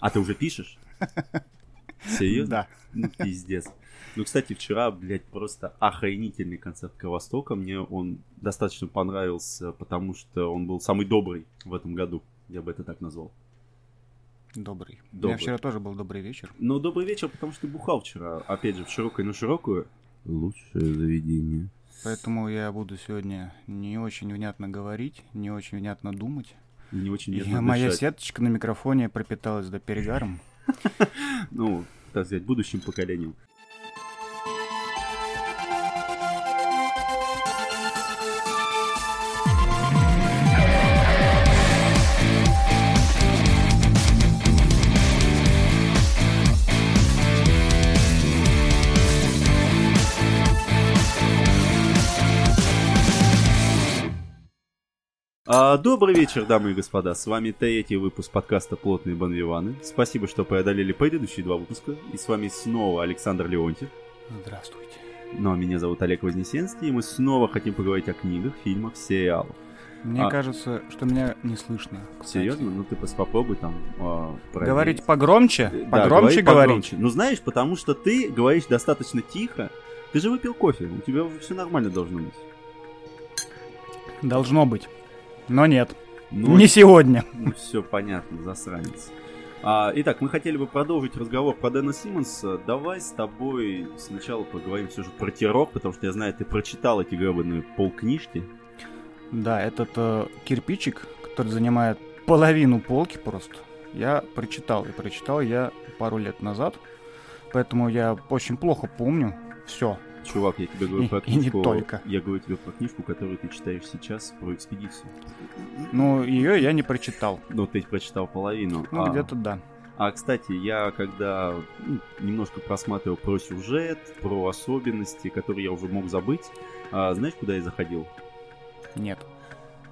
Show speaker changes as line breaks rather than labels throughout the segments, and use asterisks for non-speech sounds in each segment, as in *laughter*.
А ты уже пишешь? *laughs* Серьезно?
Да.
Ну, пиздец. Ну, кстати, вчера, блядь, просто охренительный концерт Кровостока. Мне он достаточно понравился, потому что он был самый добрый в этом году. Я бы это так назвал.
Добрый. У
Добрый.
меня вчера тоже был добрый вечер.
Но добрый вечер, потому что ты бухал вчера. Опять же, в широкую на широкую. Лучшее заведение.
Поэтому я буду сегодня не очень внятно говорить, не очень внятно думать.
Не очень нежно
моя
дышать.
сеточка на микрофоне пропиталась до перегаром. *laughs*
Ну, так сказать, будущим поколением. А, добрый вечер, дамы и господа. С вами третий выпуск подкаста «Плотные банвиваны». Спасибо, что преодолели предыдущие два выпуска. И с вами снова Александр Леонтьев.
Здравствуйте.
Ну, а меня зовут Олег Вознесенский, и мы снова хотим поговорить о книгах, фильмах, сериалах.
Мне
А.
кажется, что меня не слышно. кстати.
Серьезно? Ну, ты попробуй там проверить.
Говорить погромче?
Да,
Погромче
говори
говорить?
погромче. Ну, знаешь, потому что ты говоришь достаточно тихо. Ты же выпил кофе, у тебя все нормально должно быть.
Должно быть. Но нет.
Ну,
Не сегодня. *laughs*
все понятно, засранец. А, итак, мы хотели бы продолжить разговор про Дэна Симмонса. Давай с тобой сначала поговорим все же про террор, потому что я знаю, ты прочитал эти гребаные полкнижки.
Да, этот э, кирпичик, который занимает половину полки просто, я прочитал. И прочитал я пару лет назад. Поэтому я очень плохо помню все.
Чувак, я тебе говорю про
и не
книжку.
только.
Я говорю тебе про книжку, которую ты читаешь сейчас про экспедицию.
Но ее я не прочитал.
Ну, ты прочитал половину.
Ну,
а,
где-то да.
А, кстати, я когда ну, немножко просматривал про сюжет, про особенности, которые я уже мог забыть, а, знаешь, куда я заходил?
Нет.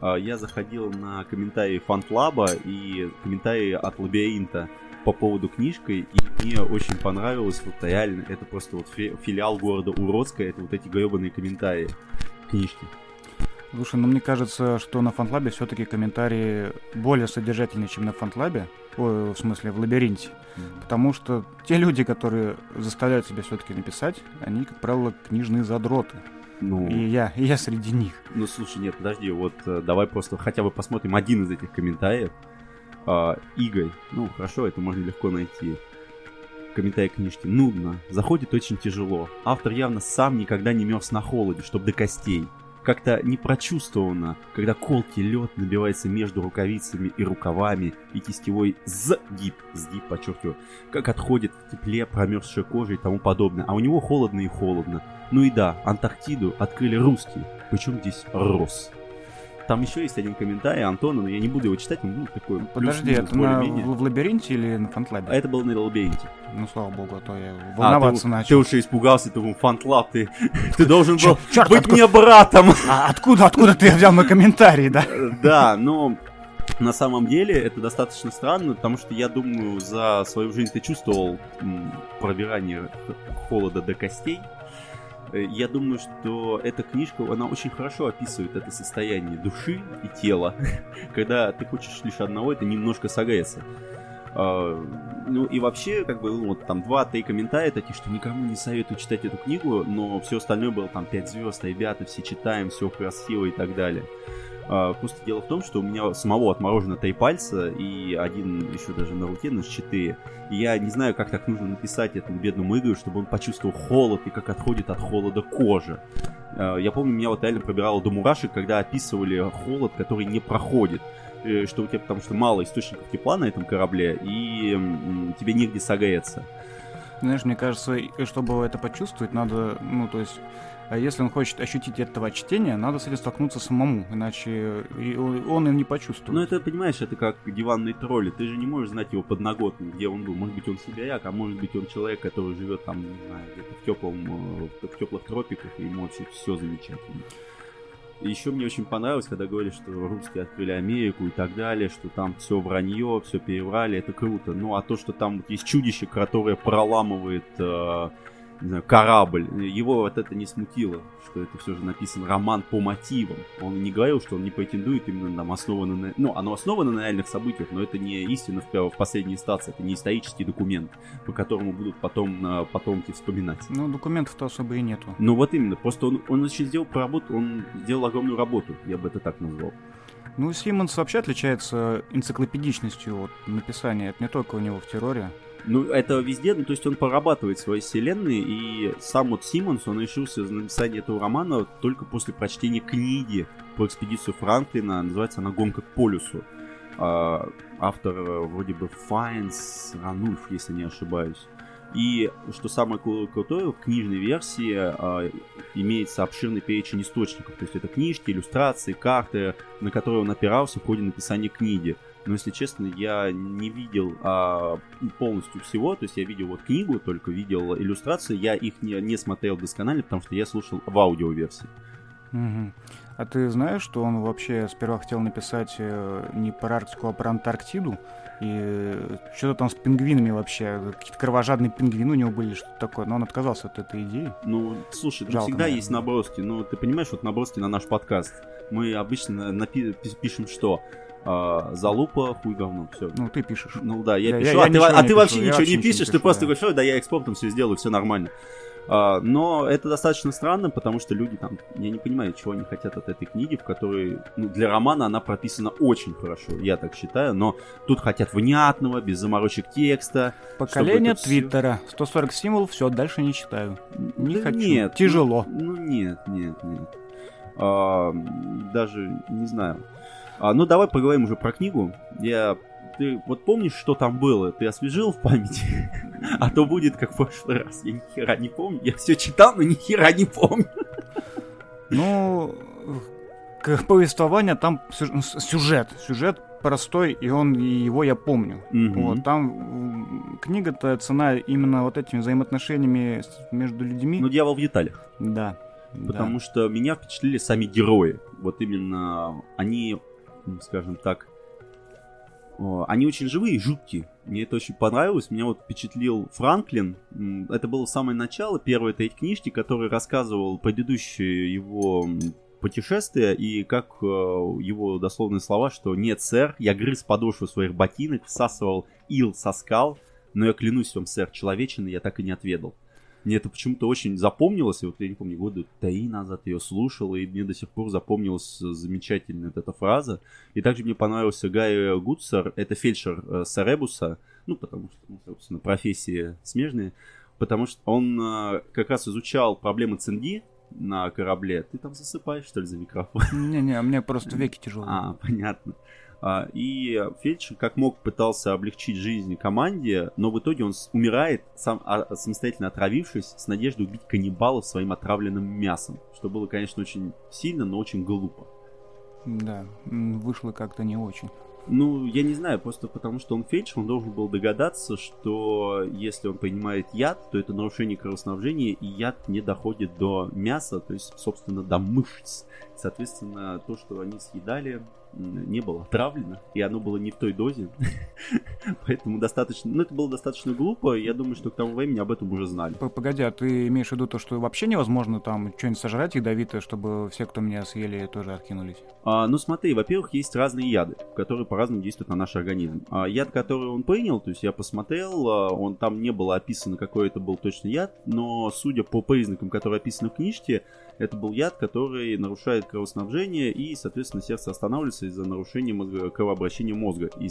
А, Я заходил на комментарии Фантлаба и комментарии от Лабиринта по поводу книжки, и мне очень понравилось, вот реально, это просто вот фи- филиал города Уродская, это вот эти гребаные комментарии книжки.
Слушай, ну мне кажется, что на Фантлабе все-таки комментарии более содержательнее, чем на Фантлабе. Ой, в смысле, в лабиринте. Потому что те люди, которые заставляют себя все-таки написать, они, как правило, книжные задроты.
Ну,
И я, и я среди них.
ну слушай, нет, подожди, вот э, давай просто хотя бы посмотрим один из этих комментариев. А, Игорь, ну хорошо, это можно легко найти. Комментарий книжки. Нудно. Заходит очень тяжело. Автор явно сам никогда не мерз на холоде, чтоб до костей. Как-то не прочувствовано, когда колкий лед набивается между рукавицами и рукавами, и кистевой сгиб, сгиб, подчеркиваю, как отходит в тепле промерзшая кожа и тому подобное. А у него холодно и холодно. Ну и да, Антарктиду открыли русские. Причем здесь Рос. Там еще есть один комментарий Антона, но я не буду его читать, он ну, такой
Подожди, это на, в, в лабиринте или на Фантлабе?
А это было на лабиринте.
Ну, слава богу, а то я
А,
волноваться
ты,
начал.
ты уже испугался, ты думал, фантлаб, ты, ты должен был
чёрт,
быть
откуда-
мне братом. *laughs*
А откуда, откуда ты взял мой комментарий, да?
Да, но на самом деле это достаточно странно, потому что я думаю, за свою жизнь ты чувствовал м, пробирание холода до костей. Э, Я думаю, что эта книжка, она очень хорошо описывает это состояние души и тела, *laughs* когда ты хочешь лишь одного, это немножко согреться. А, Ну и вообще, как бы, ну, вот там два-три комментария такие, что никому не советую читать эту книгу, но все остальное было там 5 звезд, ребята, все читаем, все красиво и так далее. А, Просто дело в том, что у меня самого отморожено три пальца и один еще даже на руке, на четыре. И я не знаю, как так нужно написать этому бедному Игорю, чтобы он почувствовал холод и как отходит от холода кожа. А, Я помню, меня вот реально пробирало до мурашек, когда описывали холод, который не проходит. Э, Что у тебя, потому что мало источников тепла на этом корабле, и тебе негде согреться.
Знаешь, мне кажется, чтобы это почувствовать, надо, ну, то есть, если он хочет ощутить этого чтения, надо с этим столкнуться самому, иначе он он и не почувствует.
Ну, это, понимаешь, это как диванные тролли. Ты же не можешь знать его подноготную, где он был. Может быть, он сибиряк, а может быть, он человек, который живет там, не знаю, где-то в теплом, э, в теплых тропиках, и ему вообще все замечательно. Еще мне очень понравилось, когда говорили, что русские открыли Америку и так далее, что там все вранье, все переврали, это круто. Ну а то, что там есть чудище, которое проламывает э, не знаю, корабль. Его вот это не смутило, что это все же написан роман по мотивам. Он не говорил, что он не претендует именно там основано на... Ну, оно основано на реальных событиях, но это не истина в, в последней инстанции, это не исторический документ, по которому будут потом э, потомки вспоминать.
Ну, документов-то особо и нету.
Ну, вот именно. Просто он, он очень сделал работу, он сделал огромную работу, я бы это так назвал.
Ну, Симмонс вообще отличается энциклопедичностью вот, написания. Это не только у него в терроре.
Ну, это везде, ну, то есть он порабатывает свои вселенные, и сам вот Симмонс, он решился на написание этого романа только после прочтения книги про экспедицию Франклина, называется она «Гонка к полюсу». А, автор э, вроде бы Файнс Ранульф, если не ошибаюсь. И что самое крутое, в книжной версии а, имеется обширный перечень источников. То есть это книжки, иллюстрации, карты, на которые он опирался в ходе написания книги. Но, если честно, я не видел а, полностью всего. То есть я видел вот книгу, только видел иллюстрации. Я их не, не смотрел досконально, потому что я слушал в аудиоверсии.
Угу. А ты знаешь, что он вообще сперва хотел написать э, не про Арктику, а про Антарктиду? И что-то там с пингвинами вообще, какие-то кровожадные пингвины у него были, что-то такое, но он отказался от этой идеи.
Ну, слушай, ну, всегда наверное. есть наброски, ну, ты понимаешь, вот наброски на наш подкаст. Мы обычно напи- пишем что? а, залупа, хуй говно, все.
Ну, ты пишешь.
Ну да, я, я пишу, я, а, я ты, а ты пишу, вообще ничего не пишешь, пишу, ты просто да. говоришь, да я экспортом все сделаю, все нормально. А, но это достаточно странно, потому что люди там, я не понимаю, чего они хотят от этой книги, в которой ну, для романа она прописана очень хорошо, я так считаю, но тут хотят внятного, без заморочек текста.
Поколение Твиттера, все... 140 символов, все, дальше не читаю. Не да хочу. Нет. Тяжело.
Ну, ну нет, нет, нет. А, даже не знаю. А, ну, давай поговорим уже про книгу. Я ты вот помнишь, что там было? Ты освежил в памяти? *laughs* А то будет как в прошлый раз. Я ни хера не помню. Я все читал, но ни хера не помню.
Ну, к повествованию там сюжет. Сюжет простой, и он и его я помню. Угу. Вот там книга-то цена именно вот этими взаимоотношениями между людьми.
Ну, дьявол в деталях.
Да.
Потому да. что меня впечатлили сами герои. Вот именно они, скажем так, они очень живые и жуткие. Мне это очень понравилось. Меня вот впечатлил Франклин. Это было самое начало первой этой книжки, который рассказывал предыдущее его путешествие и как э, его дословные слова, что «Нет, сэр, я грыз подошву своих ботинок, всасывал ил со скал, но я клянусь вам, сэр, человечины я так и не отведал». Мне это почему-то очень запомнилось, и вот я не помню, года три назад ее слушал, и мне до сих пор запомнилась замечательная вот эта фраза. И также мне понравился Гай Гудсер, это фельдшер э, Саребуса, ну, потому что, ну, собственно, профессии смежные, потому что он э, как раз изучал проблемы цинги на корабле. Ты там засыпаешь, что ли, за микрофон?
Не-не, мне просто *laughs* веки тяжелые.
А, понятно. А, и Фельдшер как мог пытался облегчить жизнь команде, но в итоге он умирает, сам, а, самостоятельно отравившись, с надеждой убить каннибалов своим отравленным мясом. Что было, конечно, очень сильно, но очень глупо.
Да, вышло как-то не очень.
Ну, я не знаю, просто потому что он фельдшер, он должен был догадаться, что если он принимает яд, то это нарушение кровоснабжения, и яд не доходит до мяса, то есть, собственно, до мышц. Соответственно, то, что они съедали, не было отравлено, и оно было не в той дозе. *laughs* Поэтому достаточно... Ну, это было достаточно глупо, я думаю, что к тому времени об этом уже знали.
Погоди, а ты имеешь в виду то, что вообще невозможно там что-нибудь сожрать ядовитое, чтобы все, кто меня съели, тоже откинулись?
А, ну, смотри, во-первых, есть разные яды, которые по-разному действуют на наш организм. А, яд, который он принял, то есть я посмотрел, а, он там не было описано, какой это был точно яд, но судя по признакам, которые описаны в книжке, это был яд, который нарушает кровоснабжение и, соответственно, сердце останавливается из-за нарушения мозга, кровообращения мозга. И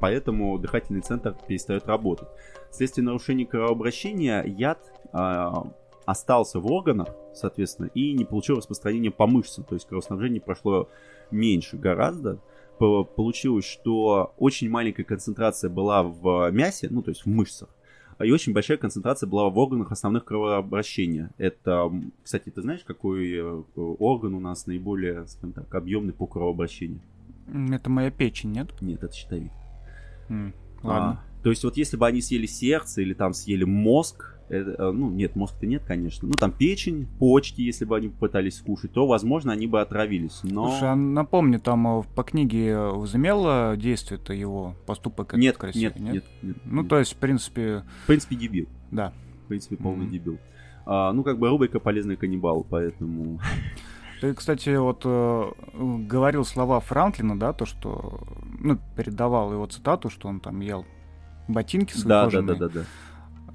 поэтому дыхательный центр перестает работать. Вследствие нарушения кровообращения яд а, остался в органах, соответственно, и не получил распространения по мышцам. То есть кровоснабжение прошло меньше гораздо. Получилось, что очень маленькая концентрация была в мясе, ну, то есть в мышцах, и очень большая концентрация была в органах основных кровообращения. Это, кстати, ты знаешь, какой э, орган у нас наиболее, скажем так, объемный по кровообращению?
Это моя печень, нет?
Нет, это щитовик.
Mm, ладно.
А, то есть вот если бы они съели сердце или там съели мозг, это, э, ну, нет, мозг-то нет, конечно. Ну, там печень, почки, если бы они пытались скушать, то, возможно, они бы отравились. Но...
Слушай, а напомни, там э, по книге возымело действие-то его поступок?
Нет, красивый, нет, нет, нет,
Ну, нет. то есть, в принципе...
В принципе, дебил.
Да.
принципе, полный
Мгм.
дебил. А, ну, как бы рубрика «Полезный каннибал», поэтому...
Ты, кстати, вот э, говорил слова Франклина, да, то, что, ну, передавал его цитату, что он там ел ботинки свои
Да, да,
кожаные.
да, да, да.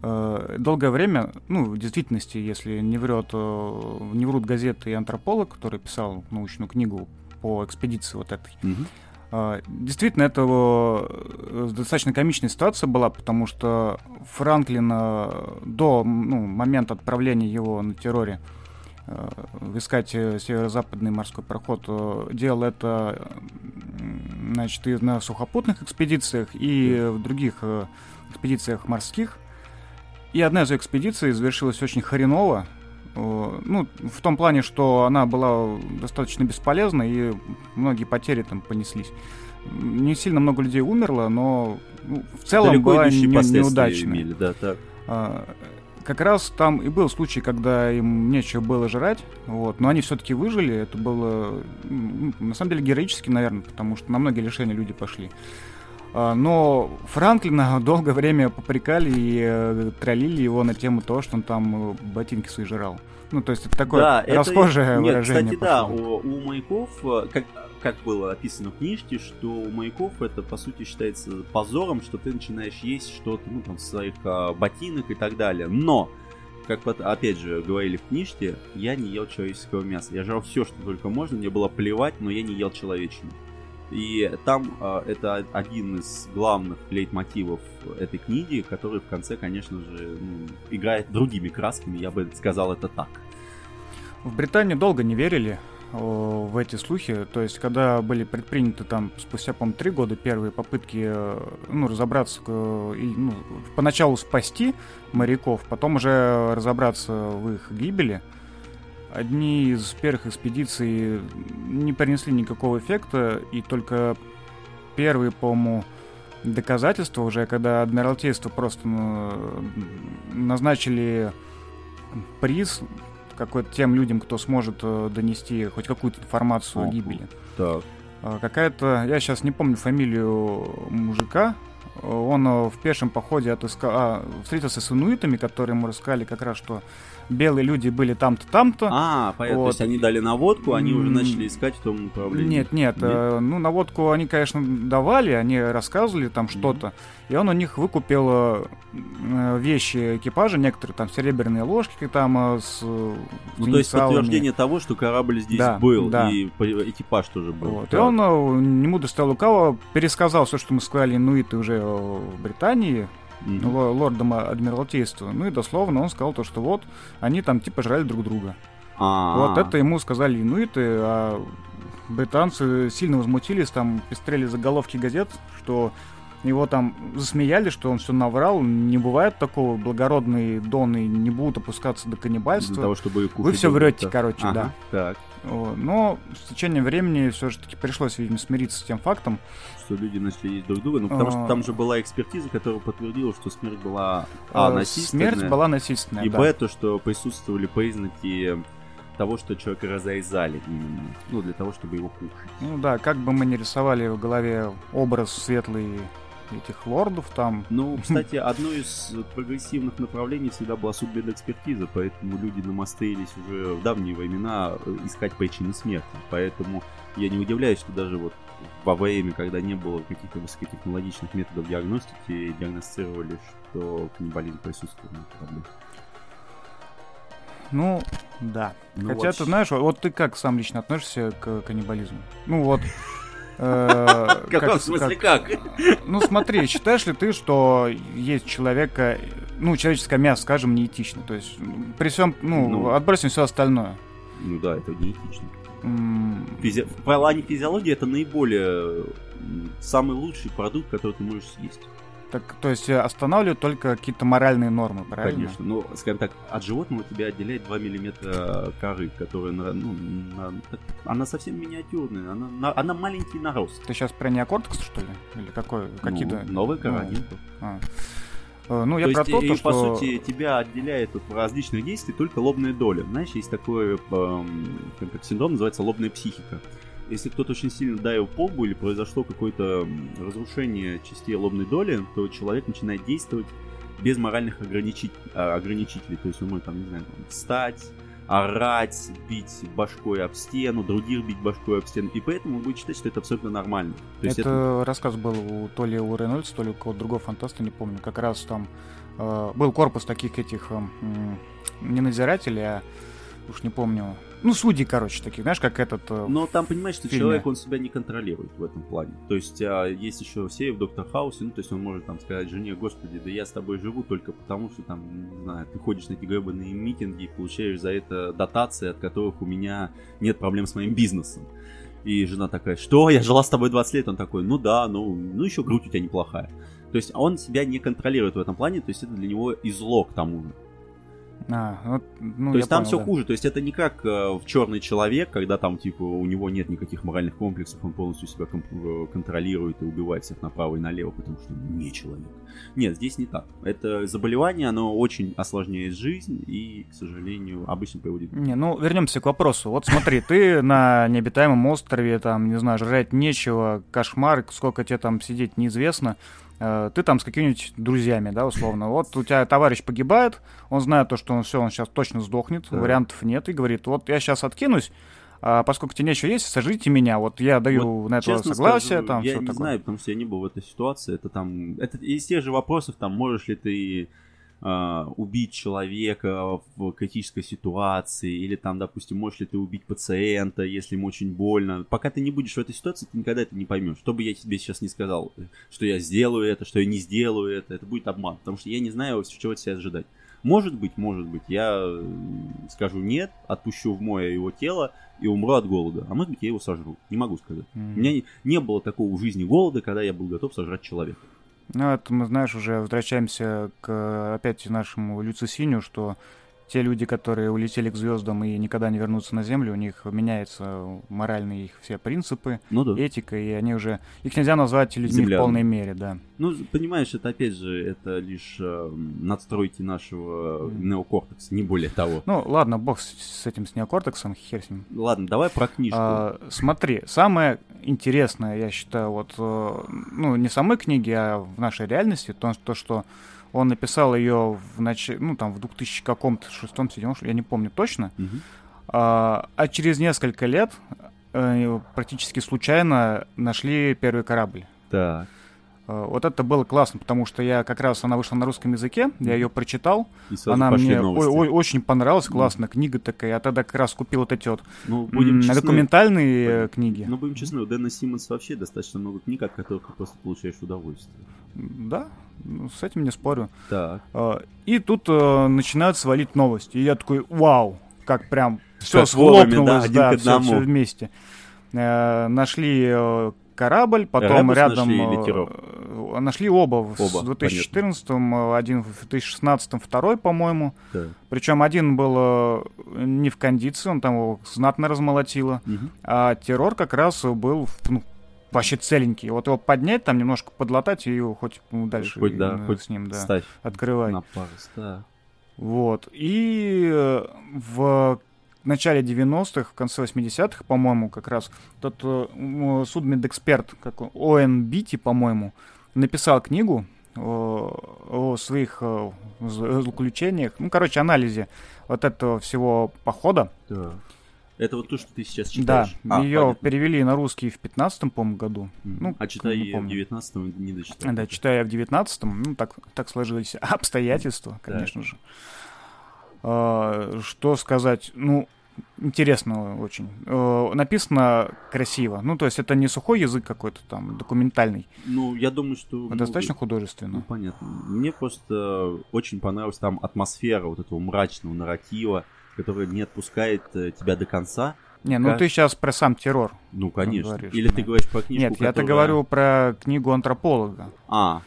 Долгое время, ну, в действительности, если не врет, э, не врут газеты и антрополог, который писал научную книгу по экспедиции вот этой, э, действительно, это э, достаточно комичная ситуация была, потому что Франклин э, до ну, момента отправления его на терроре э, искать э, северо-западный морской проход, э, делал это значит, и на сухопутных экспедициях, и в других э, экспедициях морских. И одна из экспедиций завершилась очень хреново. Э, Ну, в том плане, что она была достаточно бесполезна, и многие потери там понеслись. Не сильно много людей умерло, но ну, в целом
Далеко
была не- неудачная.
имели, да, так.
А, Как раз там и был случай, когда им нечего было жрать, вот, но они все-таки выжили. Это было, на самом деле, героически, наверное, потому что на многие лишения люди пошли. А, Но Франклина *laughs* долгое время попрекали и э, троллили его на тему того, что он там э, ботинки свои жрал. Ну, то есть это такое
Да, это-
расхожее
Нет,
выражение.
кстати, да,
пошло.
у, у маяков, как, как было описано в книжке, что у маяков это, по сути, считается позором, что ты начинаешь есть что-то, ну, там, своих а, ботинок и так далее. Но, как опять же говорили в книжке, я не ел человеческого мяса. Я жрал все, что только можно, мне было плевать, но я не ел человечину. И там а, это один из главных лейтмотивов этой книги, который в конце, конечно же, ну, играет другими красками, я бы сказал это так.
В Британии долго не верили о, в эти слухи. То есть, когда были предприняты там спустя, по-моему, три года первые попытки э, ну, разобраться, э, и, ну, поначалу спасти моряков, потом уже разобраться в их гибели, одни из первых экспедиций не принесли никакого эффекта, и только первые, по-моему, доказательства уже, когда Адмиралтейство просто ну, назначили приз какой-то тем людям, кто сможет э, донести хоть какую-то информацию о гибели.
Так.
А, Какая-то, я сейчас не помню фамилию мужика, он э, в пешем походе отыскал, а, встретился с инуитами, которые ему рассказали как раз, что белые люди были там-то, там-то.
А, понятно.
Вот.
То есть они дали наводку, они уже
М,
начали искать в том направлении.
Нет, нет, э, ну наводку они, конечно, давали, они рассказывали там что-то, и он у них выкупил э, э, вещи экипажа, некоторые там серебряные ложки там э, с э,
Ну, то есть подтверждение того, что корабль здесь
Да,
был,
да.
и экипаж тоже был.
Вот. И
Так.
он, э, не буду стал лукаво, пересказал все, что мы сказали инуиты уже э, в Британии, Ло- лордом Адмиралтейства. Ну и дословно он сказал то, что вот, они там типа жрали друг друга.
А,
Вот это ему сказали инуиты, а британцы сильно возмутились, там пестрели заголовки газет, что его там засмеяли, что он все наврал, не бывает такого, благородные доны не будут опускаться до
Для
каннибальства.
того, чтобы
Вы
кушать
все
друг
врете,
друга.
короче,
Ага,
да.
Так.
Но с течением времени все же таки пришлось, видимо, смириться с тем фактом.
что люди начали есть друг друга. Ну, потому что
А.
там же была экспертиза, которая подтвердила, что смерть была А, насильственная,
Смерть была насильственная,
и
да.
Б, то, что присутствовали признаки того, что человека разрезали именно. Ну, для того, чтобы его кушать.
Ну да, как бы мы ни рисовали в голове образ светлый этих лордов там.
Ну, *laughs* кстати, одно из прогрессивных направлений всегда была судмедэкспертиза, поэтому люди намастерились уже в давние времена э, искать причины смерти. Поэтому я не удивляюсь, что даже вот во время, когда не было каких-то высокотехнологичных методов диагностики, диагностировали, что каннибализм присутствует на корабле.
Ну, да.
Ну,
Хотя,
вот
ты знаешь, вот ты как сам лично относишься к каннибализму? Ну вот. Э,
В каком
как-
смысле
как-? Ну смотри, считаешь ли ты, что есть человека, ну, человеческое мясо, скажем, неэтично? То есть, м, при всем, ну,
Ну.
отбросим все остальное.
Ну да, это неэтично. В плане физиологии это наиболее самый лучший продукт, который ты можешь съесть.
Так, то есть э, останавливают только какие-то моральные нормы, правильно?
Конечно. Но, скажем так, от животного тебя отделяет 2 миллиметра коры, которая, на- ну, на- она совсем миниатюрная, она, на- она маленький нарост.
Ты сейчас про неокортекс, что ли? Или какой? Какие-то...
Ну, новая кора,
ну, а. Э, Ну, я
то
про
есть,
то,
и,
то,
по
что...
сути, тебя отделяет от различных действий только лобная доля. Знаешь, есть такой эм, синдром, называется лобная психика. Если кто-то очень сильно давил по лбу или произошло какое-то разрушение частей лобной доли, то человек начинает действовать без моральных ограничить, а, ограничителей. То есть он может, там, не знаю, там, встать, орать, бить башкой об стену, других бить башкой об стену. И поэтому он будет считать, что это абсолютно нормально.
То это, это рассказ был у то ли у Рейнольдса, то ли у кого-то другого фантаста, не помню. Как раз там э, был корпус таких этих э, не надзирателей, а уж не помню, ну, судьи, короче, таких, знаешь, как этот... Э,
Но там, понимаешь, что фильме. человек, он себя не контролирует в этом плане. То есть, а, есть еще все в Доктор Хаусе, ну, то есть он может там сказать жене, господи, да я с тобой живу только потому, что там, не знаю, ты ходишь на эти гребаные митинги и получаешь за это дотации, от которых у меня нет проблем с моим бизнесом. И жена такая, что, я жила с тобой 20 лет? Он такой, ну да, ну, ну еще грудь у тебя неплохая. То есть он себя не контролирует в этом плане, то есть это для него изло к тому же.
А, вот, ну,
то есть там понял, все да. хуже. То есть это не как э, в черный человек, когда там типа у него нет никаких моральных комплексов, он полностью себя ком- э, контролирует и убивает всех направо и налево, потому что он не человек. Нет, здесь не так. Это заболевание, оно очень осложняет жизнь и, к сожалению, обычно приводит.
Не, ну вернемся к вопросу. Вот смотри, ты на необитаемом острове, там, не знаю, жрать нечего, кошмар, сколько тебе там сидеть, неизвестно. Э, ты там с какими-нибудь друзьями, да, условно. Вот у тебя товарищ погибает, он знает то, что он все, он сейчас точно сдохнет, да. вариантов нет, и говорит, вот я сейчас откинусь, а поскольку тебе нечего есть, сожрите меня. Вот я даю вот, на это согласие.
Скажу,
там,
я не
такое.
знаю, потому что я не был в этой ситуации. Это там. Это из тех же вопросов, там, можешь ли ты убить человека в критической ситуации, или там, допустим, можешь ли ты убить пациента, если ему очень больно. Пока ты не будешь в этой ситуации, ты никогда это не поймешь. Что бы я тебе сейчас не сказал, что я сделаю это, что я не сделаю это, это будет обман, потому что я не знаю, чего от себя ожидать. Может быть, может быть, я скажу нет, отпущу в мое его тело и умру от голода. А может быть, я его сожру. Не могу сказать. Mm-hmm. У меня не, не было такого в жизни голода, когда я был готов сожрать человека.
Ну, это мы, знаешь, уже возвращаемся к опять нашему Люцисиню, что те люди, которые улетели к звездам и никогда не вернутся на Землю, у них меняются моральные их все принципы, ну, да. этика, и они уже... Их нельзя назвать людьми Земля. в полной мере, да.
Ну, понимаешь, это опять же, это лишь э, надстройки нашего mm. неокортекса, не более того.
Ну, ладно, бог с, с этим, с неокортексом, хер с ним.
Ладно, давай про книжку. А,
смотри, самое интересное, я считаю, вот, э, ну, не в самой книге, а в нашей реальности, то, то что он написал ее в нач... ну там в 2000 каком-то шестом, седьмом, я не помню точно. Угу. А, а через несколько лет э, практически случайно нашли первый корабль.
Так.
Э, вот это было классно, потому что я как раз, она вышла на русском языке, я ее прочитал, она мне о- очень понравилась, классная книга такая, я тогда как раз купил вот эти вот ну, будем честны, документальные будем, книги.
Ну, будем честны, у Дэна Симмонса вообще достаточно много книг, от которых ты просто получаешь удовольствие.
Да, ну, с этим не спорю.
Так.
Э, и тут э, начинают свалить новости, и я такой, вау, как прям все схлопнулось, да, да все, все вместе. Нашли корабль, потом рядом нашли, э, нашли оба, оба в 2014 понятно. один в 2016 второй, по-моему. Да. Причем один был э, не в кондиции, он там его знатно размолотило, угу. а террор как раз был ну, вообще целенький. Вот его поднять, там немножко подлатать и хоть ну, дальше
хоть, да,
э,
хоть
с ним, да,
ставь
открывай.
На парус, да.
Вот. И в в начале 90-х, в конце 80-х, по-моему, как раз тот э, судмедэксперт, как ОНБТ, по-моему, написал книгу о, о своих э, заключениях, ну, короче, анализе вот этого всего похода.
Да. Это вот то, что ты сейчас читаешь?
Да, а, ее понятно. перевели на русский в 15-м, по-моему, году.
Mm-hmm. Ну, а читая ее в 19-м не дочитал.
Да, читая в 19-м, ну, так, так сложились *laughs* обстоятельства, конечно да. же. А, что сказать? Ну, интересно очень. Э, написано красиво. Ну, то есть это не сухой язык какой-то там, документальный.
Ну, я думаю, что...
А достаточно художественно. Ну,
понятно. Мне просто очень понравилась там атмосфера вот этого мрачного нарратива, который не отпускает э, тебя до конца.
Не, ну ты сейчас про сам террор.
Ну, конечно. Говоришь, Или ты говоришь про книжку,
Нет, которая... я-то говорю про книгу антрополога.
А.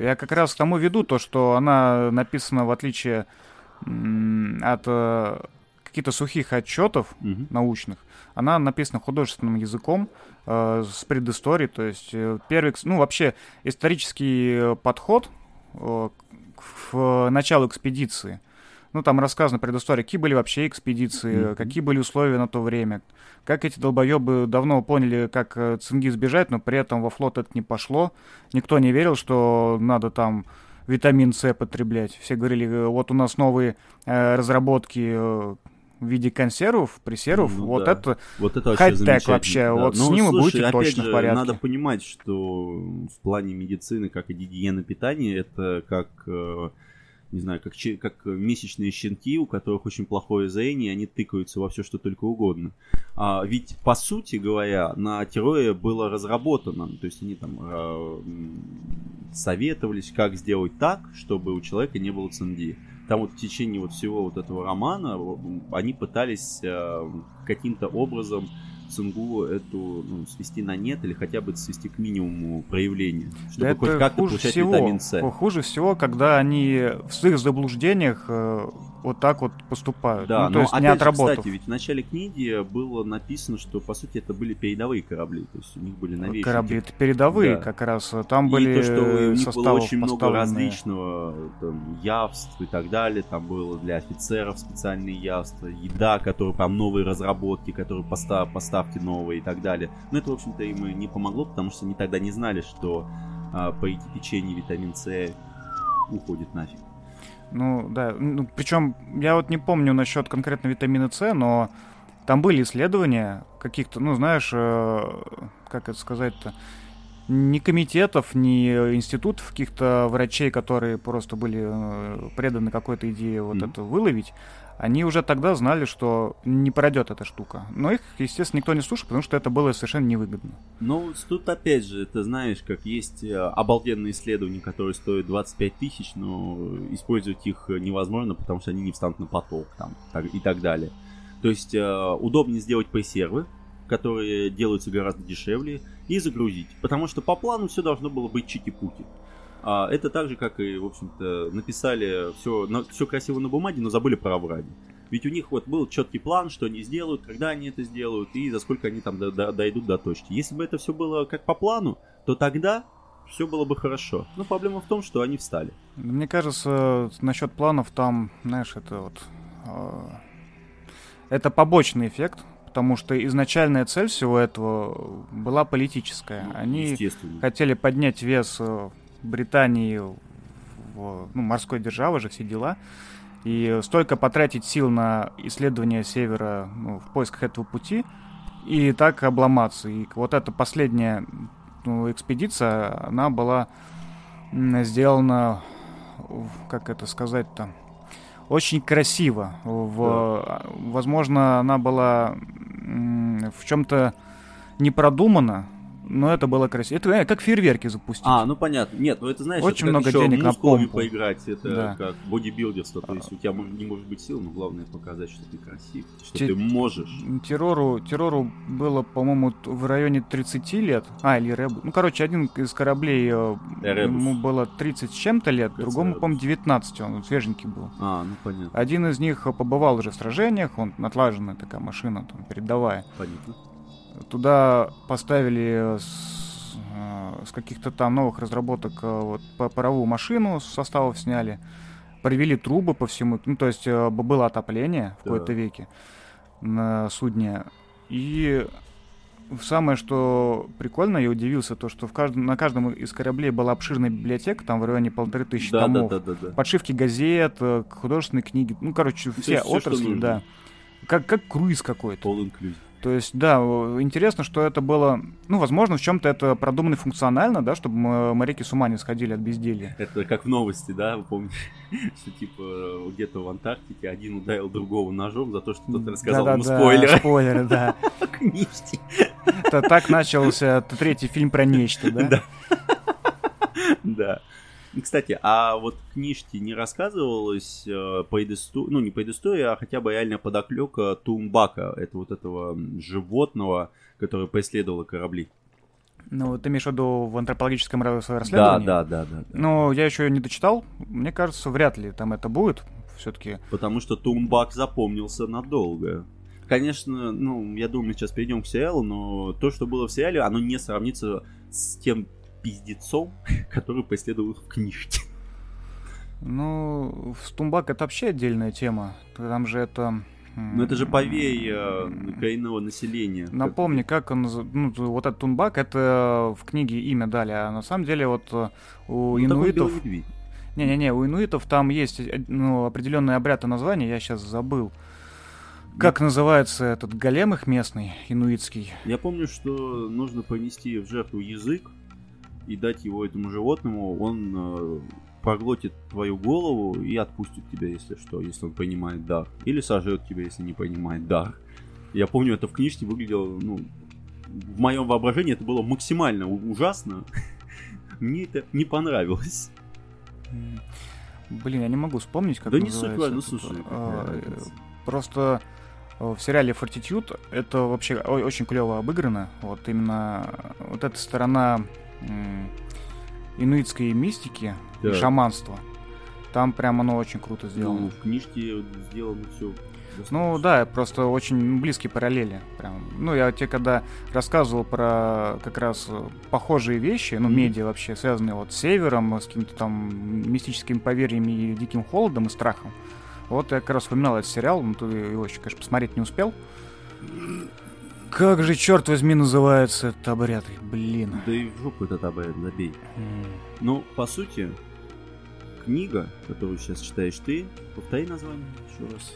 Я как раз к тому веду то, что она написана в отличие от э, каких-то сухих отчетов угу. научных, она написана художественным языком э, с предысторией, то есть э, первый, ну вообще исторический подход э, к э, началу экспедиции. Ну, там рассказано предыстория, какие были вообще экспедиции, mm-hmm. какие были условия на то время, как эти долбоебы давно поняли, как э, Цингиз бежать, но при этом во флот это не пошло. Никто не верил, что надо там витамин С потреблять. Все говорили, э, вот у нас новые э, разработки э, в виде консервов, пресервов, ну, вот, да. это
вот это
хай-тек вообще, да. вот ну, с ним слушай, будете
опять
точно
же,
в порядке.
Надо понимать, что в плане медицины, как и гигиены питания, это как э, не знаю, как, как месячные щенки, у которых очень плохое зрение, они тыкаются во все, что только угодно. А, ведь, по сути говоря, на терроре было разработано, то есть они там э, советовались, как сделать так, чтобы у человека не было цинги. Там вот в течение вот всего вот этого романа они пытались э, каким-то образом цингу эту ну, свести на нет или хотя бы свести к минимуму проявления, чтобы
да хоть как-то получать всего, витамин С. Хуже всего, когда они в своих заблуждениях э, вот так вот поступают.
Да,
ну, то есть
опять
не отработав.
кстати, ведь в начале книги было написано, что по сути это были передовые корабли, то есть у них были новейшие.
Корабли это передовые да. как раз, там
и
были
то, что у них было очень много различного, там, явств и так далее, там было для офицеров специальные явства, еда, которая там новые разработки, которые постав, поставки новые и так далее. Но это, в общем-то, им не помогло, потому что они тогда не знали, что а, по печенье витамин С уходит нафиг.
Ну, да. Ну, причем я вот не помню насчет конкретно витамина С, но там были исследования каких-то, ну, знаешь, э, как это сказать-то, ни комитетов, ни институтов каких-то врачей, которые просто были э, преданы какой-то идее вот mm-hmm. это выловить, они уже тогда знали, что не пройдет эта штука. Но их, естественно, никто не слушал, потому что это было совершенно невыгодно.
Ну, тут опять же, ты знаешь, как есть э, обалденные исследования, которые стоят 25 тысяч, но использовать их невозможно, потому что они не встанут на поток там, и так далее. То есть э, удобнее сделать пресервы, которые делаются гораздо дешевле, и загрузить. Потому что по плану все должно было быть чики-пуки. А, это так же, как и, в общем-то, написали все, на, все красиво на бумаге, но забыли про Авраги. Ведь у них вот был четкий план, что они сделают, когда они это сделают и за сколько они там до, до, дойдут до точки. Если бы это все было как по плану, то тогда все было бы хорошо. Но проблема в том, что они встали.
Мне кажется, насчет планов там, знаешь, это вот... Э, это побочный эффект, потому что изначальная цель всего этого была политическая. Они хотели поднять вес э, Британии, в, ну, морской державы же, все дела. И столько потратить сил на исследование севера ну, в поисках этого пути, и так обломаться. И вот эта последняя ну, экспедиция, она была сделана, как это сказать-то, очень красиво. В, да. Возможно, она была в чем-то не продумана, но это было красиво. Это э, как фейерверки запустить.
А, ну понятно. Нет, ну это знаешь,
очень
это
много денег на помпу.
поиграть. Это да. как бодибилдерство. То есть у тебя не может быть сил, но главное показать, что ты красив, что Те... ты можешь.
Террору, террору было, по-моему, в районе 30 лет. А, или Ребус. Ну, короче, один из кораблей э, Эребус. ему было 30 с чем-то лет, Эребус. другому, по-моему, 19. Он свеженький был.
А, ну понятно.
Один из них побывал уже в сражениях, он отлаженная такая машина, там, передовая.
Понятно.
Туда поставили с, э, с каких-то там новых разработок э, вот, паровую машину с составов сняли, провели трубы по всему, ну то есть э, было отопление в да. какой-то веке на судне. И самое, что прикольно, я удивился, то, что в каждом, на каждом из кораблей была обширная библиотека, там в районе полторы тысячи да, томов, да, да, да, да. подшивки газет, художественные книги, ну, короче, все, все отрасли, да. Как, как круиз какой-то.
All inclusive.
То есть, да, интересно, что это было, ну, возможно, в чем-то это продумано функционально, да, чтобы моряки с ума не сходили от безделья.
Это как в новости, да, вы помните, *laughs* что типа где-то в Антарктике один ударил другого ножом за то, что тот рассказал да, ему да, спойлеры.
Да, спойлеры, да.
Книжки.
Так начался третий фильм про нечто, да? *laughs*
Да. Да. Кстати, а вот в книжке не рассказывалось э, по предыстории, ну не по предыстории, а хотя бы реально подоклека Тумбака, это вот этого животного, которое преследовало корабли.
Ну, ты имеешь в виду в антропологическом расследовании?
Да, да, да, да. да.
Ну, я еще не дочитал. Мне кажется, вряд ли там это будет все-таки.
Потому что Тумбак запомнился надолго. Конечно, ну, я думаю, мы сейчас перейдем к сериалу, но то, что было в сериале, оно не сравнится с тем пиздецом, *laughs* который преследуют в книжке.
Ну, Стумбак это вообще отдельная тема. Там же это...
Ну это же повей э, коренного населения.
Напомни, как он... Ну, вот этот Тунбак, это в книге имя дали, а на самом деле вот э, у ну, инуитов... Не-не-не, у инуитов там есть э, ну, определенный обряд и название, я сейчас забыл. Как называется этот голем их местный, инуитский?
Я помню, что нужно понести в жертву язык и дать его этому животному, он э, проглотит твою голову и отпустит тебя, если что, если он понимает дар. Или сожрет тебя, если не понимает дар. Я помню, это в книжке выглядело, ну, в моем воображении это было максимально ужасно. *laughs* Мне это не понравилось.
Блин, я не могу вспомнить, как
Да не суть ну слушай.
А, просто в сериале Fortitude это вообще очень клево обыграно. Вот именно вот эта сторона инуитской мистики да. и шаманства. Там прям оно очень круто сделано.
Ну, в книжке сделано все
ну да, просто очень близкие параллели. Прям. Ну, я тебе когда рассказывал про как раз похожие вещи, ну, медиа вообще, связанные вот с севером, с какими-то там мистическими поверьями и диким холодом и страхом. Вот я как раз вспоминал этот сериал, ну, ты его еще, конечно, посмотреть не успел. Как же, черт возьми, называется этот обряд? Блин.
Да и в жопу этот обряд забей. Mm. Ну, по сути, книга, которую сейчас читаешь ты, повтори название еще раз.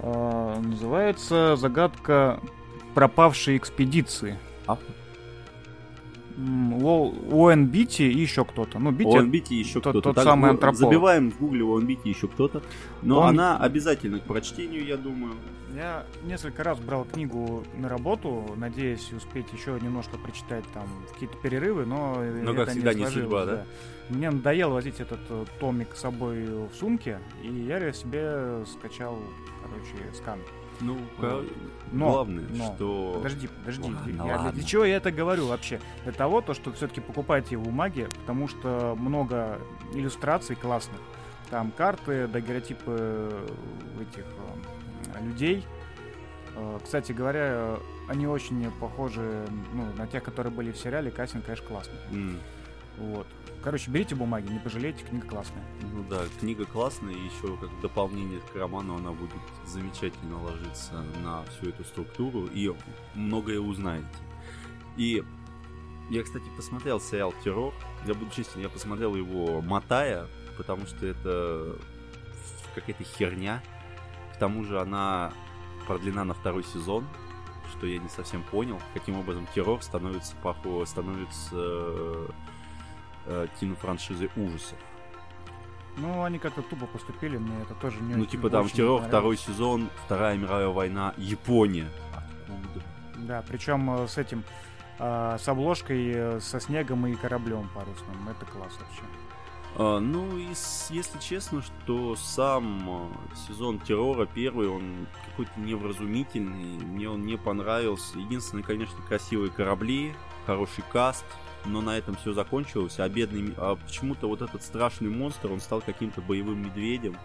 А, называется «Загадка пропавшей экспедиции».
Автор?
Оуэн Битти и еще кто-то.
Ну, Битти, Оуэн Битти еще кто-то.
Тот так, самый антрополог.
Забиваем в гугле Оуэн Битти еще кто-то. Но Он... она обязательно к прочтению, я думаю.
Я несколько раз брал книгу на работу, надеясь успеть еще немножко прочитать там какие-то перерывы, но
Но как всегда не, не судьба, да? да?
Мне надоело возить этот э, томик с собой в сумке, и я себе скачал, короче, скан.
Ну, вот. Но, главное, но, что...
Подожди, подожди. Ладно, я, ладно. Для чего я это говорю вообще? Для того, то, что все-таки покупайте в бумаге, потому что много иллюстраций классных. Там карты, дагеротипы этих э, людей. Э, кстати говоря, они очень похожи ну, на тех, которые были в сериале. Кастинг, конечно, классный. Mm. Вот. Короче, берите бумаги, не пожалейте, книга классная.
Ну да, книга классная, и еще как дополнение к роману она будет замечательно ложиться на всю эту структуру, и многое узнаете. И я, кстати, посмотрел сериал «Террор». Я буду честен, я посмотрел его мотая, потому что это какая-то херня. К тому же она продлена на второй сезон, что я не совсем понял, каким образом террор становится, похож, становится э, кинофраншизы ужасов.
Ну, они как-то тупо поступили, мне это тоже не
Ну, типа там террор, второй сезон, Вторая мировая война, Япония. Откуда?
Да, причем э, с этим, э, с обложкой, э, со снегом и кораблем парусным. Это класс вообще.
А, ну, и с, если честно, что сам а, сезон террора первый, он какой-то невразумительный, мне он не понравился. Единственное, конечно, красивые корабли, хороший каст, но на этом все закончилось. А бедный, а почему-то вот этот страшный монстр, он стал каким-то боевым медведем,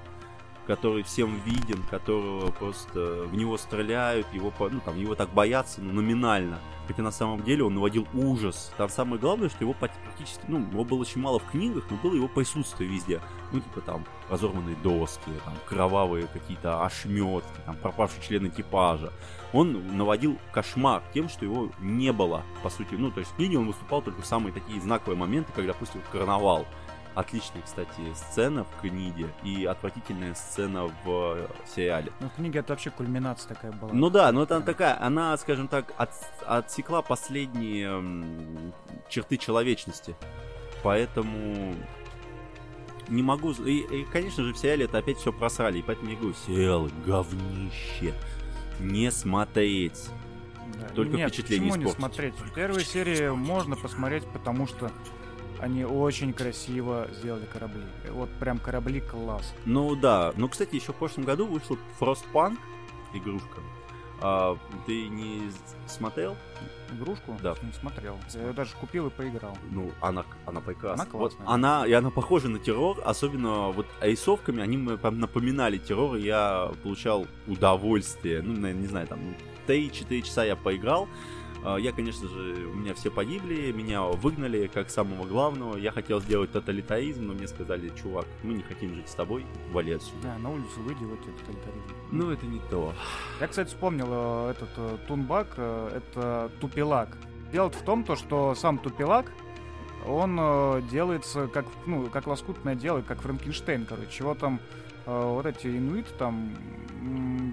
который всем виден, которого просто в него стреляют, его, ну, там, его так боятся, ну, номинально. Хотя на самом деле он наводил ужас. Там самое главное, что его практически, ну, его было очень мало в книгах, но было его присутствие везде. Ну, типа там разорванные доски, там кровавые какие-то ошметки, там пропавшие члены экипажа. Он наводил кошмар тем, что его не было, по сути. Ну, то есть в книге он выступал только в самые такие знаковые моменты, как, допустим, карнавал. Отличная, кстати, сцена в книге и отвратительная сцена в э, сериале.
Ну, в книге это вообще кульминация такая была.
Ну да, но это такая, она, скажем так, от, отсекла последние м, черты человечности. Поэтому не могу... И, и, конечно же, в сериале это опять все просрали. И поэтому я говорю, сериал говнище. Не смотреть. Да. Только Нет, впечатление
почему испортить. не смотреть? Первые серии можно посмотреть, потому что они очень красиво сделали корабли. Вот прям корабли класс.
Ну да. Ну, кстати, еще в прошлом году вышел Frostpunk игрушка. А, ты не смотрел?
Игрушку?
Да.
Не смотрел. Я ее даже купил и поиграл.
Ну, она, она прекрасна.
Она классная.
Вот, она, и она похожа на террор, особенно вот айсовками, они мне прям напоминали террор, и я получал удовольствие. Ну, не знаю, там 3-4 часа я поиграл, я, конечно же, у меня все погибли, меня выгнали как самого главного. Я хотел сделать тоталитаризм, но мне сказали, чувак, мы не хотим жить с тобой, вали отсюда.
Да, на улицу выйди, вот тебе тоталитаризм.
Ну, это не то.
Я, кстати, вспомнил э, этот э, Тунбак, э, это Тупилак. Дело в том, то, что сам Тупилак он делается как, ну, как лоскутное дело, как Франкенштейн, короче. Чего там вот эти инуиты там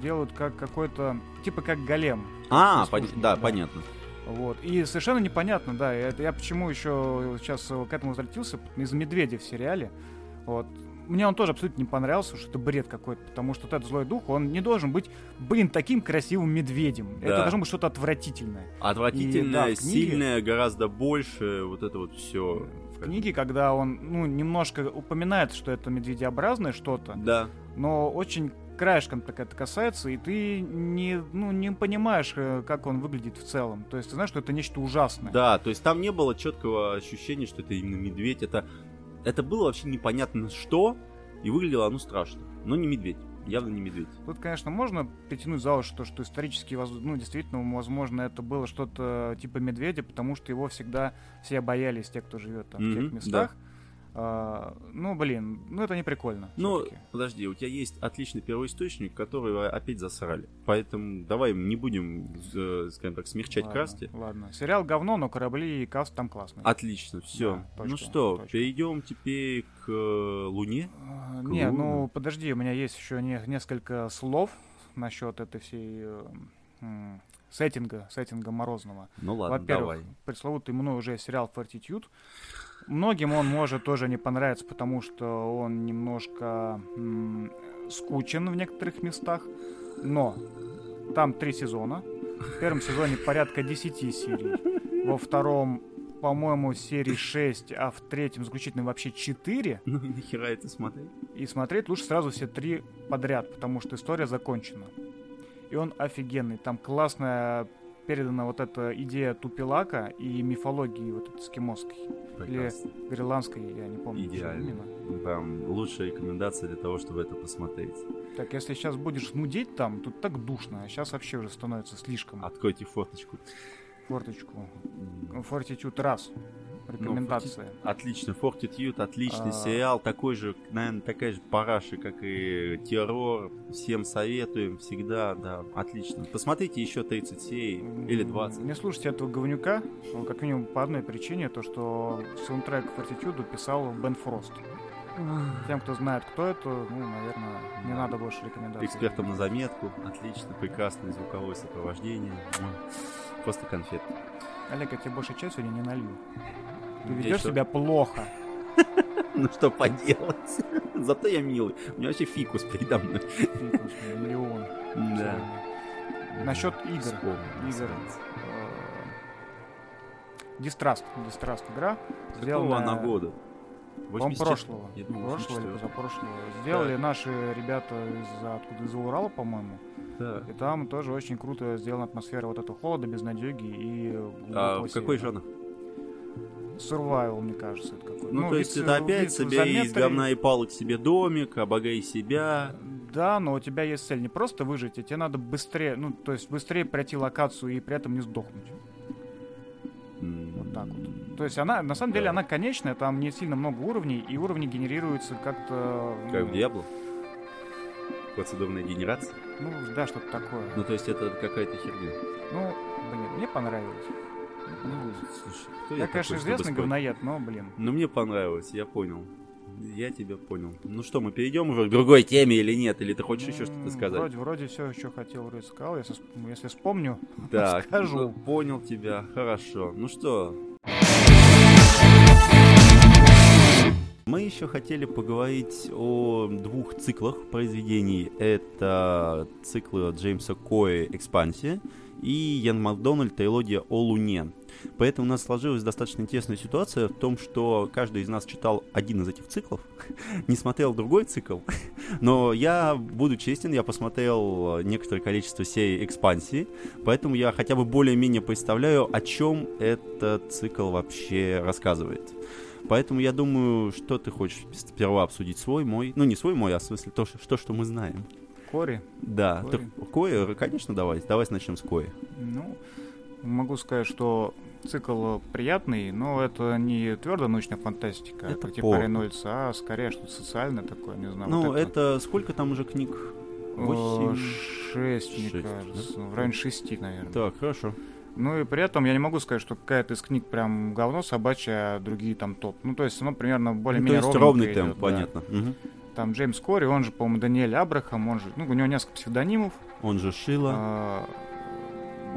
делают как какой-то, типа как голем.
А, пон- да,
да.
понятно.
Вот. И совершенно непонятно, да, это я почему еще сейчас к этому возвратился, из-за медведя в сериале. Вот. Мне он тоже абсолютно не понравился, что это бред какой-то, потому что вот этот злой дух, он не должен быть, блин, таким красивым медведем. Это
Да.
должно быть что-то отвратительное.
Отвратительное,
И, да, книге-
сильное, гораздо больше, вот это вот все.
В книге, когда он, ну, немножко упоминает, что это медведеобразное что-то,
Да.
но очень краешком так это касается, и ты не, ну, не понимаешь, э, как он выглядит в целом. То есть ты знаешь, что это нечто ужасное.
Да, то есть там не было четкого ощущения, что это именно медведь. Это, это было вообще непонятно что, и выглядело оно страшно. Но не медведь. Явно не медведь.
Тут, конечно, можно притянуть за уши то, что исторически, ну, действительно, возможно, это было что-то типа медведя, потому что его всегда все боялись, те, кто живет там в
Мгм,
тех местах. А, ну, блин, ну это не прикольно.
Ну, подожди, у тебя есть отличный первоисточник, который опять засрали. Поэтому давай не будем, э, скажем так, смягчать
Ладно,
краски.
Ладно. Сериал говно, но корабли и каст там классные.
Отлично, все.
Да,
ну что,
точка.
перейдем теперь к э, Луне.
А, Не,
Круто.
ну подожди, у меня есть еще не- несколько слов насчет этой всей э, м, сеттинга, сеттинга морозного.
Ну ладно,
Во-первых,
давай.
пресловутый мной уже сериал Fortitude. Многим он может тоже не понравиться, потому что он немножко м, скучен в некоторых местах. Но там три сезона. В первом сезоне порядка 10 серий. Во втором, по-моему, серии 6, а в третьем заключительно вообще 4.
Ну и нахера это смотреть?
И смотреть лучше сразу все три подряд, потому что история закончена. И он офигенный. Там классная передана вот эта идея тупилака и мифологии вот этой эскимосской.
Прекрасно.
Гренландской, я не помню.
Идеально. Прям лучшая рекомендация для того, чтобы это посмотреть.
Так, если сейчас будешь нудеть там, тут так душно, а сейчас вообще уже становится слишком.
Откройте форточку.
Форточку. Фортитюд раз. Рекомендация.
Отлично, Fortitude, отличный
А.
сериал, такой же, наверное, такая же параша, как и Террор. Всем советуем, всегда, да, отлично. Посмотрите еще 30 серий или 20.
Не слушайте этого говнюка, ну, как минимум по одной причине, то что саундтрек Фортитюду писал Бен Фрост. Тем, кто знает, кто это, ну, наверное, не надо больше рекомендаций.
Экспертом на заметку, отлично, прекрасное звуковое сопровождение. Просто конфет.
Олег, я тебе больше чая сегодня не налью. Ты ведешь себя плохо. *laughs*
Ну что поделать? *laughs* Зато я милый. У меня вообще фикус передо мной.
Фикус, миллион.
Да.
Насчет игр. Игр. Дистраст. Дистраст игра.
Какого она года?
по-моему,
84?
прошлого.
Я думал,
прошлого или
84.
позапрошлого. Сделали наши ребята из откуда из Урала, по-моему. И там тоже очень круто сделана атмосфера вот этого холода, безнадеги и
А
глубокого
какой жанр?
Survival, мне кажется, это какой.
Ну, то есть это опять собери из говна и палок себе домик, обогай себя.
Да, но у тебя есть цель не просто выжить, а тебе надо быстрее, ну, то есть быстрее пройти локацию и при этом не сдохнуть. Вот так вот. То есть она, на самом деле,
Да.
она конечная, там не сильно много уровней, и уровни генерируются как-то...
Как
ну,
в Диабло? Процедурная генерация?
Ну, да, что-то такое.
Ну, то есть это какая-то херня.
Ну, блин, мне понравилось.
Ну, слушай, кто
Я,
такой,
конечно,
чтобы
известный говноед, но, блин.
Ну, мне понравилось, я понял. Я тебя понял. Ну что, мы перейдем уже к другой теме или нет? Или ты хочешь еще что-то сказать?
Вроде, вроде все еще хотел, вроде сказал. Если, сп- если вспомню, *laughs*
Так,
скажу.
ну, понял тебя, хорошо. Ну что, мы еще хотели поговорить о двух циклах произведений. Это циклы Джеймса Коэ «Экспансия» и Ян Макдональд «Трилогия о Луне». Поэтому у нас сложилась достаточно интересная ситуация в том, что каждый из нас читал один из этих циклов, *laughs* не смотрел другой цикл, *laughs* но я, буду честен, я посмотрел некоторое количество серий экспансии, поэтому я хотя бы более-менее представляю, о чем этот цикл вообще рассказывает. Поэтому я думаю, что ты хочешь сперва обсудить свой, мой, ну не свой, мой, а в смысле то, что, что мы знаем.
Кори,
Да,
Кори.
Кори, конечно, давай, давай начнем с Кои.
ну, могу сказать, что цикл приятный, но это не твердо научная фантастика,
Это
типа
порно.
Рейнольдса, а скорее что-то социальное такое, не знаю.
Ну,
вот
это... сколько там уже книг?
Э,
восемь?
Шесть, мне
Шесть,
кажется.
да?
В районе шести, наверное.
Так, хорошо.
Ну и при этом я не могу сказать, что какая-то из книг прям говно собачья, а другие там топ. Ну то есть оно примерно более-менее
ну, то есть ровный темп, да. понятно. Угу.
Там Джеймс Кори, он же, по-моему, Даниэль Абрахам, он же, ну у него несколько псевдонимов.
Он же Шила. А,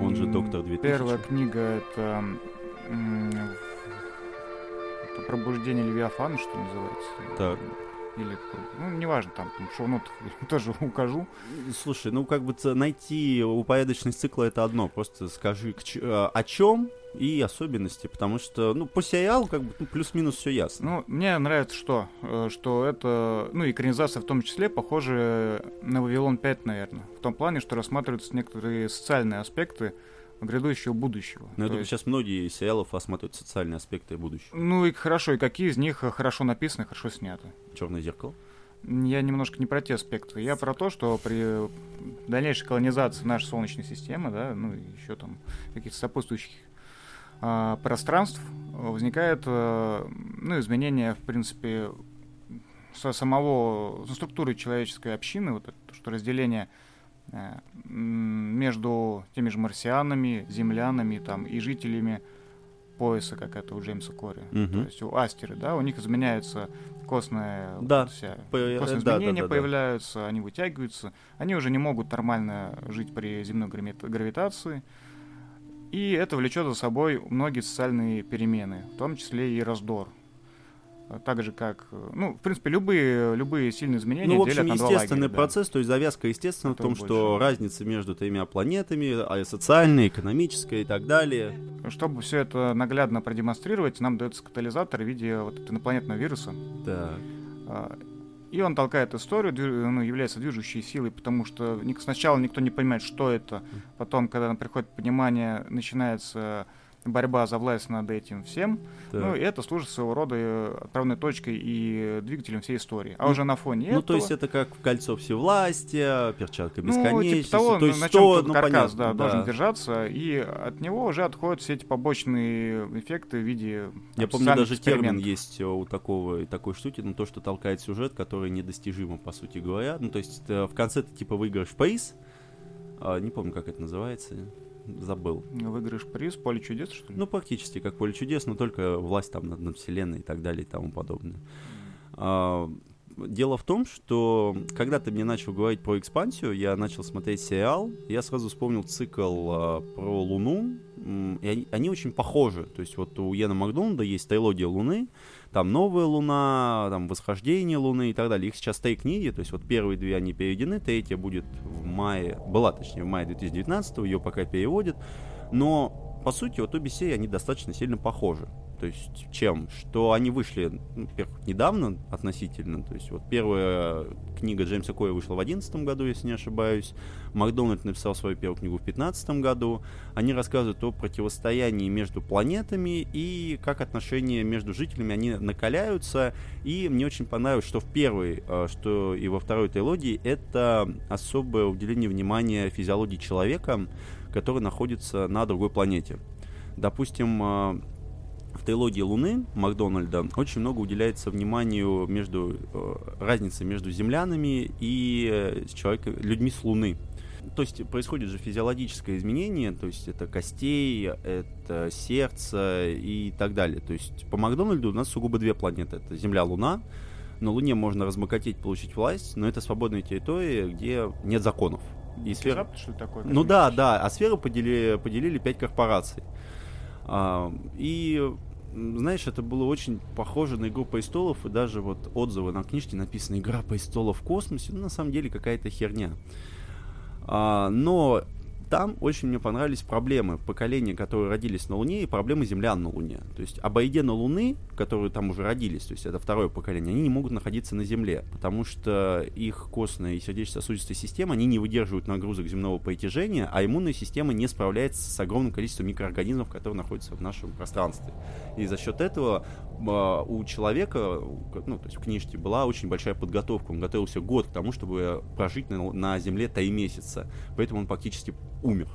он же Доктор 2000.
Первая книга это пробуждение Левиафана, что называется.
Так.
Или, ну, неважно, там, в шоу-нотах *laughs* тоже укажу.
Слушай, ну, как бы найти упорядоченность цикла это одно. Просто скажи, э, о чем и особенности, потому что, ну, по сериалу как бы ну, плюс-минус все ясно.
Ну, мне нравится что? Э, что это, ну, экранизация в том числе похожа на Вавилон 5, наверное. В том плане, что рассматриваются некоторые социальные аспекты, грядущего будущего.
Ну, я думаю, есть... сейчас многие сериалов рассматривают социальные аспекты будущего.
Ну и хорошо, и какие из них хорошо написаны, хорошо сняты.
Черное зеркало?
Я немножко не про те аспекты. Я про то, что при дальнейшей колонизации нашей Солнечной системы, да, ну и еще там каких-то сопутствующих э, пространств, возникает э, ну, изменение, в принципе, со самого со структуры человеческой общины, вот это, что разделение Э, между теми же марсианами, землянами там, и жителями пояса, как это у Джеймса Кори. Угу. То есть у Астеры, да, у них изменяется костная
да.
вот вся, По... костные да, изменения да, да, появляются, да. они вытягиваются, они уже не могут нормально жить при земной гравитации. И это влечет за собой многие социальные перемены, в том числе и раздор так же как, ну, в принципе, любые, любые сильные изменения
Ну, в общем, естественный лагеря, процесс, да. то есть завязка естественно в том, больше. что разница между тремя планетами, а социальная, экономическая и так далее.
Чтобы все это наглядно продемонстрировать, нам дается катализатор в виде вот инопланетного вируса.
Да.
И он толкает историю, ну, является движущей силой, потому что сначала никто не понимает, что это. Потом, когда приходит понимание, начинается борьба за власть над этим всем. Так. Ну, и это служит своего рода э, отправной точкой и двигателем всей истории. А ну, уже на фоне
ну,
этого...
то есть это как кольцо всевластия, перчатка бесконечности. Ну, типа
того,
то есть
на чем ну, каркас да, да. должен держаться, и от него уже отходят все эти побочные эффекты в виде
Я помню, даже термин есть у такого, такой штуки, ну, то, что толкает сюжет, который недостижимо, по сути говоря. Ну, то есть э, в конце ты, типа, выиграешь приз, а, не помню, как это называется, забыл.
Выиграешь приз, поле чудес, что ли?
Ну, практически как поле чудес, но только власть там над, над вселенной и так далее и тому подобное. А, дело в том, что когда ты мне начал говорить про экспансию, я начал смотреть сериал, я сразу вспомнил цикл а, про Луну, и они, они очень похожи. То есть вот у Йена Макдональда есть трилогия Луны, там новая Луна, там восхождение Луны и так далее. Их сейчас три книги, то есть вот первые две они переведены, третья будет в мае, была точнее в мае 2019, ее пока переводят. Но по сути вот обе серии они достаточно сильно похожи. То есть чем? Что они вышли, ну, недавно относительно. То есть вот первая книга Джеймса Коя вышла в 2011 году, если не ошибаюсь. Макдональд написал свою первую книгу в 2015 году. Они рассказывают о противостоянии между планетами и как отношения между жителями, они накаляются. И мне очень понравилось, что в первой, э, что и во второй трилогии, это особое уделение внимания физиологии человека, который находится на другой планете. Допустим, э, в трилогии Луны Макдональда очень много уделяется вниманию между э, разницы между землянами и э, человеком, людьми с Луны. То есть происходит же физиологическое изменение, то есть это костей, это сердце и так далее. То есть по Макдональду у нас сугубо две планеты. Это Земля, Луна. На Луне можно размокотеть, получить власть, но это свободная территория, где нет законов.
И сфера... что такое?
Ну да, да, а сферу поделили, поделили пять корпораций. А, и знаешь, это было очень похоже на «Игру престолов», и даже вот отзывы на книжке написаны «Игра престолов в космосе», ну, на самом деле, какая-то херня. А, но там очень мне понравились проблемы поколения, которые родились на Луне, и проблемы землян на Луне. То есть аборигены Луны, которые там уже родились, то есть это второе поколение, они не могут находиться на Земле, потому что их костная и сердечно-сосудистая система, они не выдерживают нагрузок земного притяжения, а иммунная система не справляется с огромным количеством микроорганизмов, которые находятся в нашем пространстве. И за счет этого а, у человека, ну, то есть в книжке была очень большая подготовка. Он готовился год к тому, чтобы прожить на, на Земле три месяца. Поэтому он практически умер.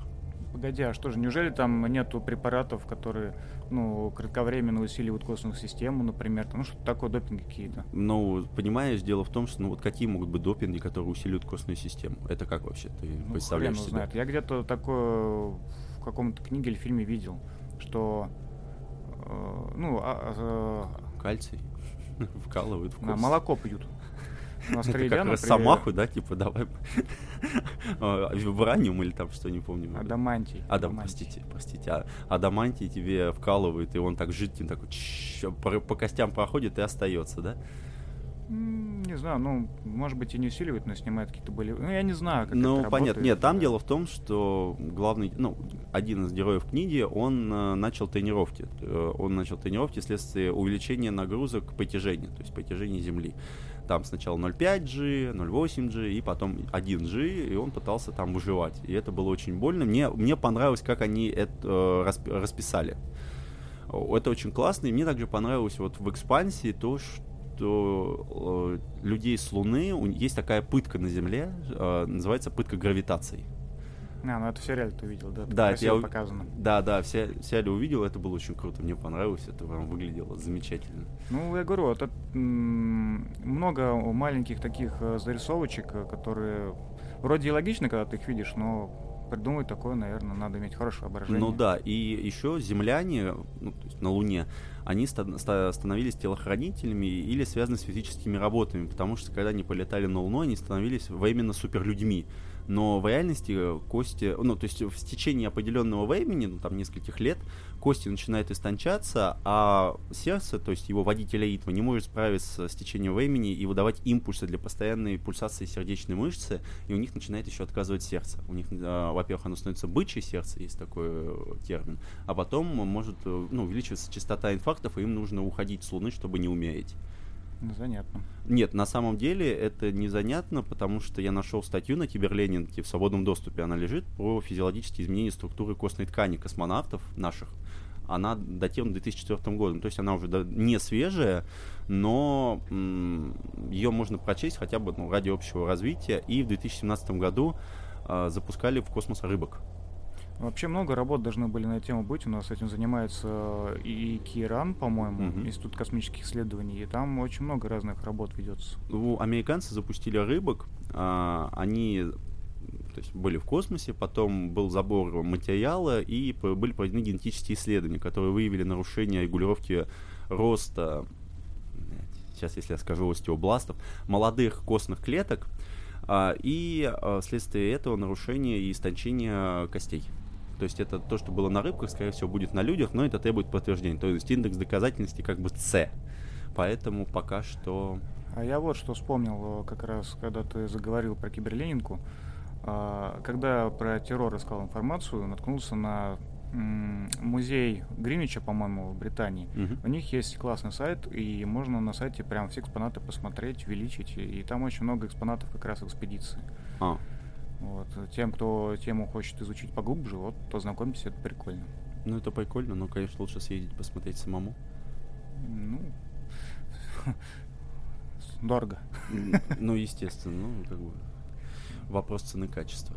Погоди, а что же, неужели там нету препаратов, которые, ну, кратковременно усиливают костную систему, например, там, ну, что такое, допинги какие-то?
Ну, понимаешь, дело в том, что, ну, вот какие могут быть допинги, которые усиливают костную систему? Это как вообще ты ну, представляешь себе?
знает. Я где-то такое в каком-то книге или фильме видел, что э, ну, а,
а, кальций *laughs* вкалывают в
кость. молоко пьют.
Ну, Это как Росомаху, да, типа, давай *laughs* а, Вибраниум или там что, не помню.
Адамантий.
Адам, простите, простите. А, адамантий тебе вкалывают, и он так жидким, так по, по костям проходит и остается, да?
Не знаю, ну, может быть, и не усиливает, но снимает какие-то были. Ну, я не знаю, как
Ну,
это
понятно.
Работает.
Нет, там дело в том, что главный, ну, один из героев книги, он э, начал тренировки. Э, он начал тренировки вследствие увеличения нагрузок притяжения, то есть притяжения Земли. Там сначала 0,5G, 0,8G и потом 1G, и он пытался там выживать. И это было очень больно. Мне, мне понравилось, как они это э, расписали. Это очень классно, и мне также понравилось вот в экспансии то, что людей с Луны есть такая пытка на Земле, называется пытка гравитацией.
А, ну это в сериале ты увидел, да?
Да, это я
показано.
Да, да, в сериале увидел, это было очень круто, мне понравилось, это прям выглядело замечательно.
Ну, я говорю, это много маленьких таких э, зарисовочек, э, которые вроде и логично, когда ты их видишь, но придумать такое, наверное, надо иметь хорошее воображение.
Ну да, и еще земляне ну, то есть на Луне, они становились телохранителями или связаны с физическими работами, потому что когда они полетали на Луну, они становились временно суперлюдьми но в реальности э, кости, ну, то есть в течение определенного времени, ну, там, нескольких лет, кости начинают истончаться, а сердце, то есть его водитель ритма, не может справиться с течением времени и выдавать импульсы для постоянной пульсации сердечной мышцы, и у них начинает еще отказывать сердце. У них, э, во-первых, оно становится бычье сердце, есть такой э, термин, а потом может ну, увеличиваться частота инфарктов, и им нужно уходить с Луны, чтобы не умереть.
Занятно.
Нет, на самом деле это не занятно, потому что я нашел статью на Киберленинге, в свободном доступе она лежит, про физиологические изменения структуры костной ткани космонавтов наших. Она датирована 2004 годом, то есть она уже не свежая, но ее можно прочесть хотя бы ну, ради общего развития. И в 2017 году э, запускали в космос рыбок.
Вообще много работ должны были на эту тему быть. У нас этим занимается и Киран, по-моему, угу. Институт космических исследований. И там очень много разных работ ведется.
Ну, американцы запустили рыбок. А, они то есть были в космосе, потом был забор материала и были проведены генетические исследования, которые выявили нарушение регулировки роста, сейчас если я скажу остеобластов, молодых костных клеток, а, и а, вследствие этого нарушение и истончение костей. То есть это то, что было на рыбках, скорее всего, будет на людях, но это требует подтверждения. То есть индекс доказательности как бы С. Поэтому пока что...
А я вот что вспомнил, как раз, когда ты заговорил про киберленинку. А, когда про террор искал информацию, наткнулся на музей Гринвича, по-моему, в Британии. Uh-huh. У них есть классный сайт, и можно на сайте прям все экспонаты посмотреть, увеличить. И там очень много экспонатов как раз экспедиции.
А.
Вот. Тем, кто тему хочет изучить поглубже, вот, познакомьтесь, это прикольно.
Ну, это прикольно, но, конечно, лучше съездить посмотреть самому.
Ну, дорого.
Ну, естественно, ну, как бы вопрос цены-качества.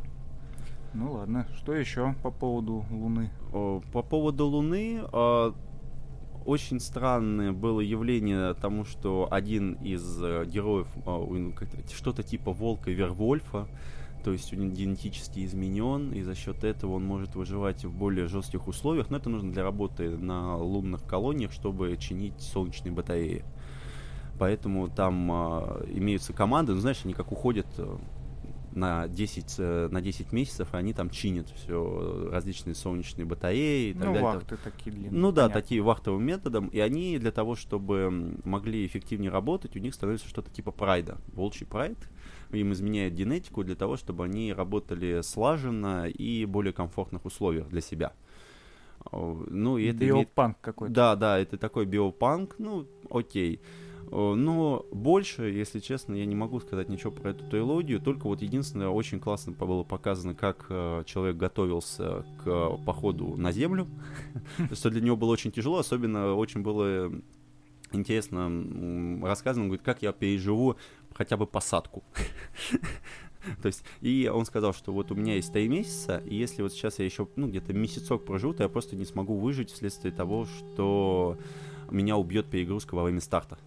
Ну ладно, что еще по поводу Луны?
По поводу Луны а, очень странное было явление тому, что один из э, героев а, что-то типа волка Вервольфа, то есть он генетически изменен, и за счет этого он может выживать в более жестких условиях, но это нужно для работы на лунных колониях, чтобы чинить солнечные батареи. Поэтому там э, имеются команды, ну знаешь, они как уходят э, на 10, э, на 10 месяцев, и они там чинят все различные солнечные батареи и так
ну,
далее.
вахты такие длинные.
Ну да, понятно. такие вахтовым методом. И они для того, чтобы могли эффективнее работать, у них становится что-то типа прайда, волчий прайд. Им изменяют генетику для того, чтобы они работали слаженно и в более комфортных условиях для себя. Ну, и это
биопанк
имеет...
какой-то.
Да, да, это такой биопанк, ну, окей. Но больше, если честно, я не могу сказать ничего про эту трилогию. Только вот единственное, очень классно было показано, как э, человек готовился к походу на Землю. *laughs* Что для него было очень тяжело. Особенно очень было интересно рассказано, говорит, как я переживу хотя бы посадку. *laughs* То есть, и он сказал, что вот у меня есть три месяца, и если вот сейчас я еще, ну, где-то месяцок проживу, то я просто не смогу выжить вследствие того, что меня убьет перегрузка во время старта.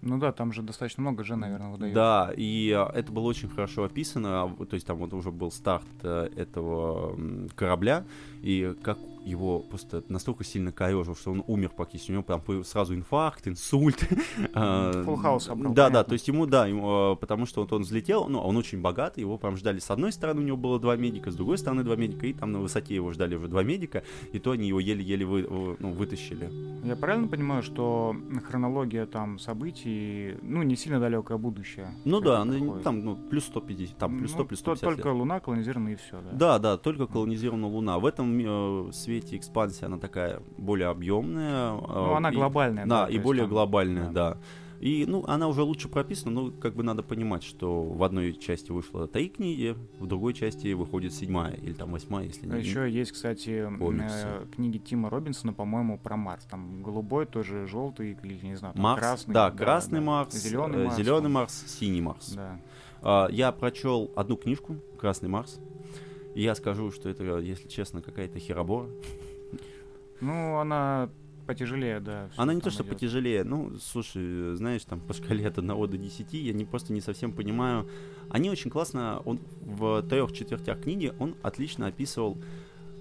Ну да, там же достаточно много же, наверное, выдают.
Да, и а, это было очень хорошо описано. а, То есть там вот уже был старт э, этого корабля, и как его просто настолько сильно корежил, что он умер практически. У него появ- сразу инфаркт, инсульт. *laughs* А,
Full house собрал,
Да, да, то есть ему, да, ему, э, потому что вот он взлетел, ну, он очень богатый, его прям ждали с одной стороны, у него было два медика, с другой стороны два медика, и там на высоте его ждали уже два медика, и то они его еле-еле вы- ну, вытащили.
Я правильно понимаю, что хронология там событий, ну, не сильно далекое будущее?
Ну да, ну, там ну, плюс 150, там плюс 100,
Ну,
плюс
то-
150 лет.
Только Луна колонизирована и все, да?
Да, да, только колонизирована Луна. В этом э, свете экспансия, она такая более объемная.
Ну, она глобальная,
Да,
да,
и более
там-
глобальная,
да.
да. И, ну, она уже лучше прописана, но как бы надо понимать, что в одной части вышло три книги, в другой части выходит седьмая или там восьмая, если не...
Еще есть, кстати,
Комиксы.
э, книги Тима Робинсона, по-моему, про Марс. Там голубой тоже, желтый, или не знаю,
Марс,
красный.
да, красный Марс,
зеленый Марс.
зеленый. Марс, синий Марс.
Да.
А, я прочел одну книжку «Красный Марс», и я скажу, что это, если честно, какая-то херобора.
Ну, она потяжелее, да.
Она не то, что
идёт.
потяжелее. Ну, слушай, знаешь, там по шкале от 1 до 10, я не, просто не совсем понимаю. Они очень классно, он в трех четвертях книги, он отлично описывал,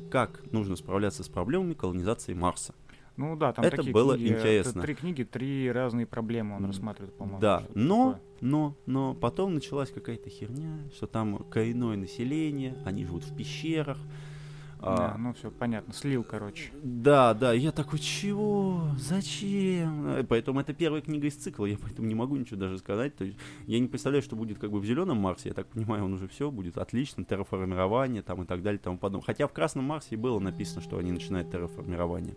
как нужно справляться с проблемами колонизации Марса.
Ну да, там
Это
такие
было
книги,
интересно.
это три книги, три разные проблемы он рассматривает, по-моему.
да, но,
такое.
но, но потом началась какая-то херня, что там коренное население, они живут в пещерах.
Да,
А,
ну все, понятно, слил, короче.
Да, да, я такой, чего? Зачем? Поэтому это первая книга из цикла, я поэтому не могу ничего даже сказать. То есть я не представляю, что будет как бы в зеленом Марсе. Я так понимаю, он уже все будет отлично, терраформирование там и так далее, тому подобное. Хотя в красном Марсе и было написано, что они начинают терраформирование.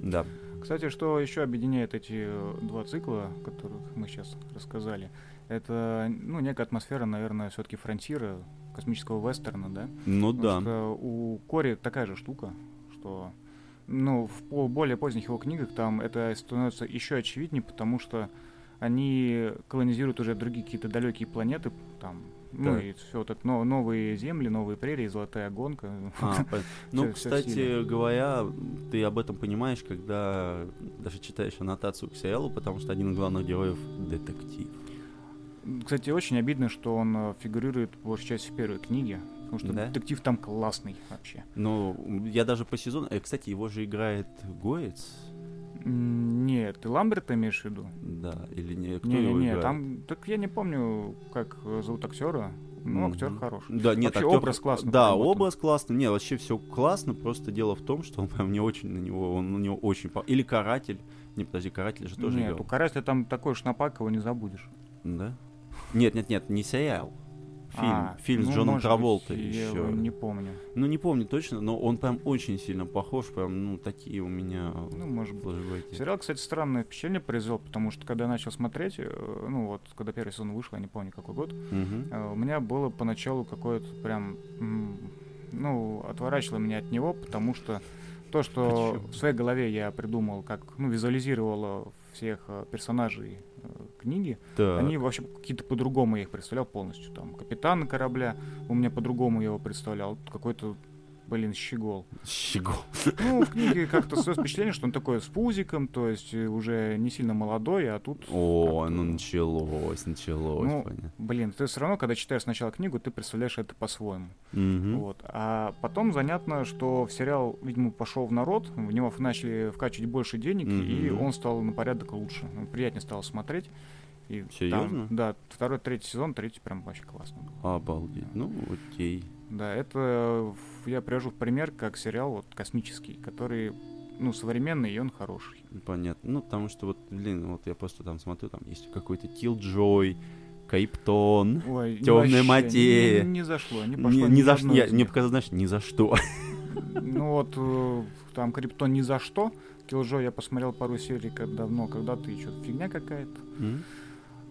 Да.
Кстати, что еще объединяет эти э, два цикла, о которых мы сейчас рассказали, это, ну, некая атмосфера, наверное, все-таки фронтира, космического вестерна, да?
Ну да.
Потому что у Кори такая же штука, что, ну, в более поздних его книгах там это становится еще очевиднее, потому что они колонизируют уже другие какие-то далекие планеты, там, ну
Так.
и все вот это, но- новые земли, новые прерии, золотая гонка.
А, *laughs* ну, кстати говоря, ты об этом понимаешь, когда даже читаешь аннотацию к сериалу, потому что один из главных героев детектив.
Кстати, очень обидно, что он э, фигурирует большей части в первой книге, потому что
Да?
детектив там классный вообще.
Ну, я даже по сезону... э, кстати, его же играет Гоец.
Нет, ты Ламберта имеешь в виду?
Да, или не? Кто
не,
его
не,
играет?
там, так я не помню, как э, зовут актера. Ну, актер хороший.
Да, нет,
Вообще
актер-
образ классно
Да,
проработан.
образ классный. Не, вообще все классно. Просто дело в том, что он прям не очень на него, он на него очень... Или каратель. Не, подожди, каратель же тоже
Нет,
играл.
у Карателя там такой шнапак, его не забудешь.
Да? Нет, нет, нет, не сериал. Фильм.
А,
Фильм с
ну,
Джоном
может
Траволтой
быть, я
еще.
не помню.
Ну, не помню точно, но он прям очень сильно похож. Прям, ну, такие у меня
Ну, может быть. Сериал, кстати, странное впечатление произвел, потому что когда я начал смотреть, э, ну вот, когда первый сезон вышел, я не помню какой год, э, у меня было поначалу какое-то прям, ну, отворачивало меня от него, потому что то, что
Почему?
в своей голове я придумал, как, ну, визуализировал э, всех э, персонажей книги,
Так.
они вообще какие-то по-другому я их представлял полностью. Там капитан корабля, у меня по-другому я его представлял. Какой-то, блин, щегол.
Щегол.
Ну, в книге как-то создается впечатление, что он такой с пузиком, то есть э, уже не сильно молодой, а тут...
О, ну началось, началось,
Ну,
понятно.
Блин, ты все равно, когда читаешь сначала книгу, ты представляешь это по-своему.
Мгм.
Вот. А потом занятно, что в сериал, видимо, пошел в народ, в него начали вкачивать больше денег, и
Мгм.
он стал на порядок лучше. Приятнее стало смотреть. И там,
Серьезно?
да, второй, третий сезон, третий прям вообще классно.
Обалдеть. Ну, окей.
Да, это я привожу в пример как сериал вот космический, который ну современный и он хороший.
Понятно. Ну, потому что вот, блин, вот я просто там смотрю, там есть какой-то Killjoy, Кайптон.
Ой, вообще
материя.
Не, не зашло, не
Не,
пошло.
ни
ни
за что. Мне показалось, знаешь, ни за что.
Ну вот э, там Криптон ни за что. Киллджой я посмотрел пару серий как давно, когда-то и что-то фигня какая-то.
М?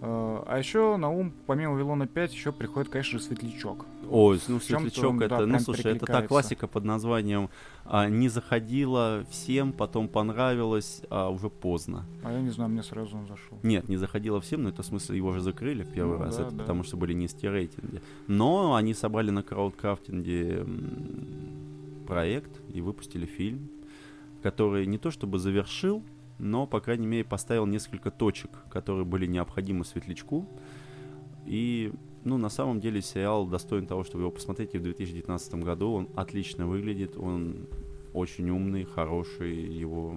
Э, А еще на ум, помимо Вавилона 5, еще приходит, конечно же, Светлячок.
Ой, ну светлячок
он, да,
это, ну слушай, это та классика под названием а, «Не заходила всем, потом понравилось, а уже поздно».
А я не знаю, мне сразу он зашел.
Нет, не заходила всем, но это в смысле его же закрыли в первый
Ну
раз,
да,
это
да.
потому что были низкие рейтинги. Но они собрали на краудкрафтинге проект и выпустили фильм, который не то чтобы завершил но, по крайней мере, поставил несколько точек, которые были необходимы светлячку. И, ну, на самом деле, сериал достоин того, чтобы его посмотреть и в 2019 году. Он отлично выглядит, он очень умный, хороший, его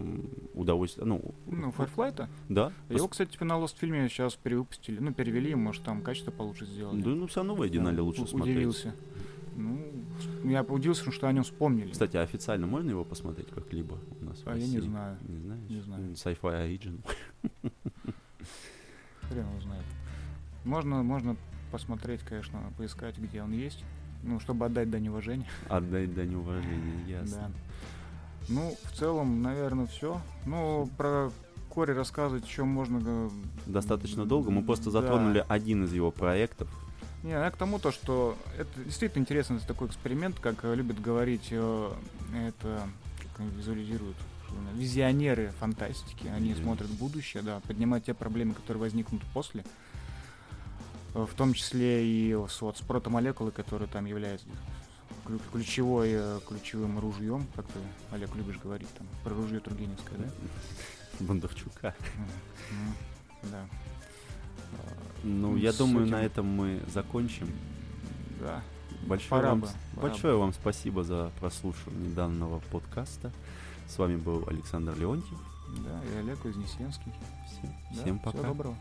удовольствие, ну...
Ну, Firefly-то?
Да.
Его, кстати, на Lost фильме сейчас перевыпустили, ну, перевели, может, там качество получше сделали.
Да, ну, все равно в оригинале лучше смотреть.
Удивился. Ну, я удивился, что о нем вспомнили.
Кстати, а официально можно его посмотреть как-либо у нас
А я не знаю.
Не знаешь?
Не знаю.
Sci-Fi Origin. *laughs*
Хрен его знает. Можно, можно посмотреть, конечно, поискать, где он есть. Ну, чтобы отдать дань уважения. *laughs*
Отдать дань уважения, ясно. Да.
Ну, в целом, наверное, все. Ну, про Кори рассказывать еще можно...
Достаточно долго. Мы просто затронули да. один из его проектов.
Не, я к тому то, что это действительно интересный такой эксперимент, как любят говорить, э, это как они визуализируют визионеры фантастики. Они mm-hmm. смотрят будущее, да, поднимают те проблемы, которые возникнут после. Э, в том числе и вот, с протомолекулой, которые там являются ключевой, э, ключевым ружьем, как ты, Олег, любишь говорить там, про ружье Тургеневское, да?
Бондарчука.
Да.
Ну, я думаю, на этом мы закончим.
Да.
Большое, вам, большое вам спасибо за прослушивание данного подкаста. С вами был Александр Леонтьев.
Да, и Олег Вознесенский.
Всем, всем пока.
Всего доброго.